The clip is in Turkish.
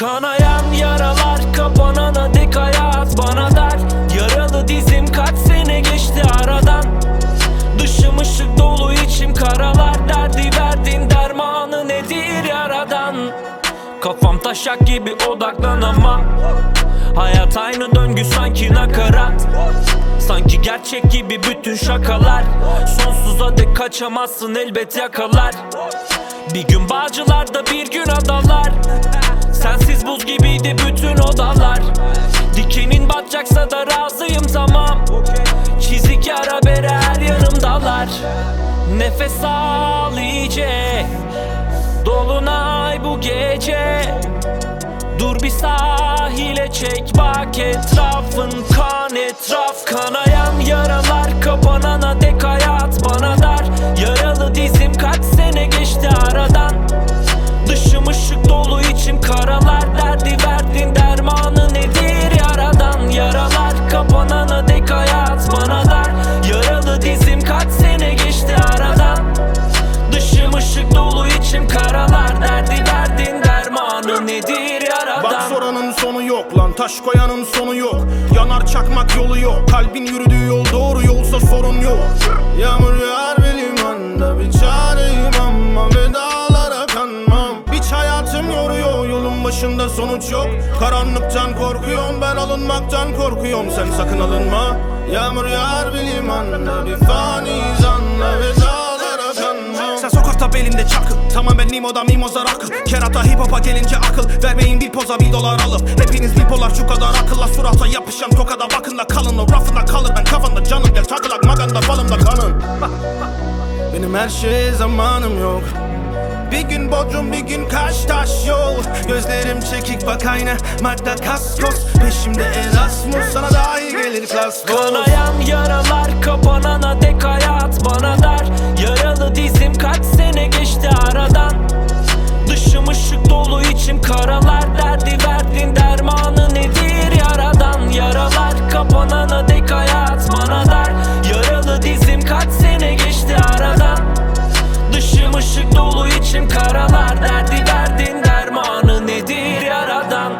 Kanayan yaralar kapanana dek hayat. Bana der Yaralı dizim kaç sene geçti aradan? Dışım ışık dolu içim karalar. Derdi verdin dermanı nedir yaradan? Kafam taşak gibi odaklanamam. Hayat aynı döngü sanki nakarat. Sanki gerçek gibi bütün şakalar. Sonsuza dek kaçamazsın elbet yakalar. Bir gün bağcılarda bir gün adalar Sensiz buz gibiydi bütün odalar. Dikenin batacaksa da razıyım tamam Çizik yara bere her yanımdalar. Nefes al iyice. Dolunay bu gece. Dur bir sahile çek bak etrafın kan etraf Kanayan yaralar taş koyanın sonu yok. Yanar çakmak yolu yok. Kalbin yürüdüğü yol doğru yolsa sorun yok. Yağmur yağar bir limanda bir çareyim ama vedalara kanmam. Hiç hayatım yoruyor yolun başında sonuç yok. Karanlıktan korkuyorum ben alınmaktan korkuyorum. Sen sakın alınma. Yağmur yağar bir limanda bir faniyiz belinde çakıl. Tamamen limoda mimoza rakı Kerata hip hop'a gelince akıl. Vermeyin bir poza bir dolar alıp. Hepiniz bipolar şu kadar akılla Surata yapışan tokada bakın da kalın. O rafında kalır ben kafanda canım. Gel takılak maganda balımda kanın Benim her şeye zamanım yok. Bir gün Bodrum bir gün Kaştaş yol. Gözlerim çekik bak ayna Magda Kaskos Peşimde Erasmus Sana daha iyi gelir klas. Kanayan yaralar kapanana dek Başım karalar derdi verdin dermanı nedir? Yaradan yaralar kapanana dek hayat bana dar Yaralı dizim kaç sene geçti aradan? Dışım ışık dolu içim karalar derdi verdin dermanı nedir? Yaradan.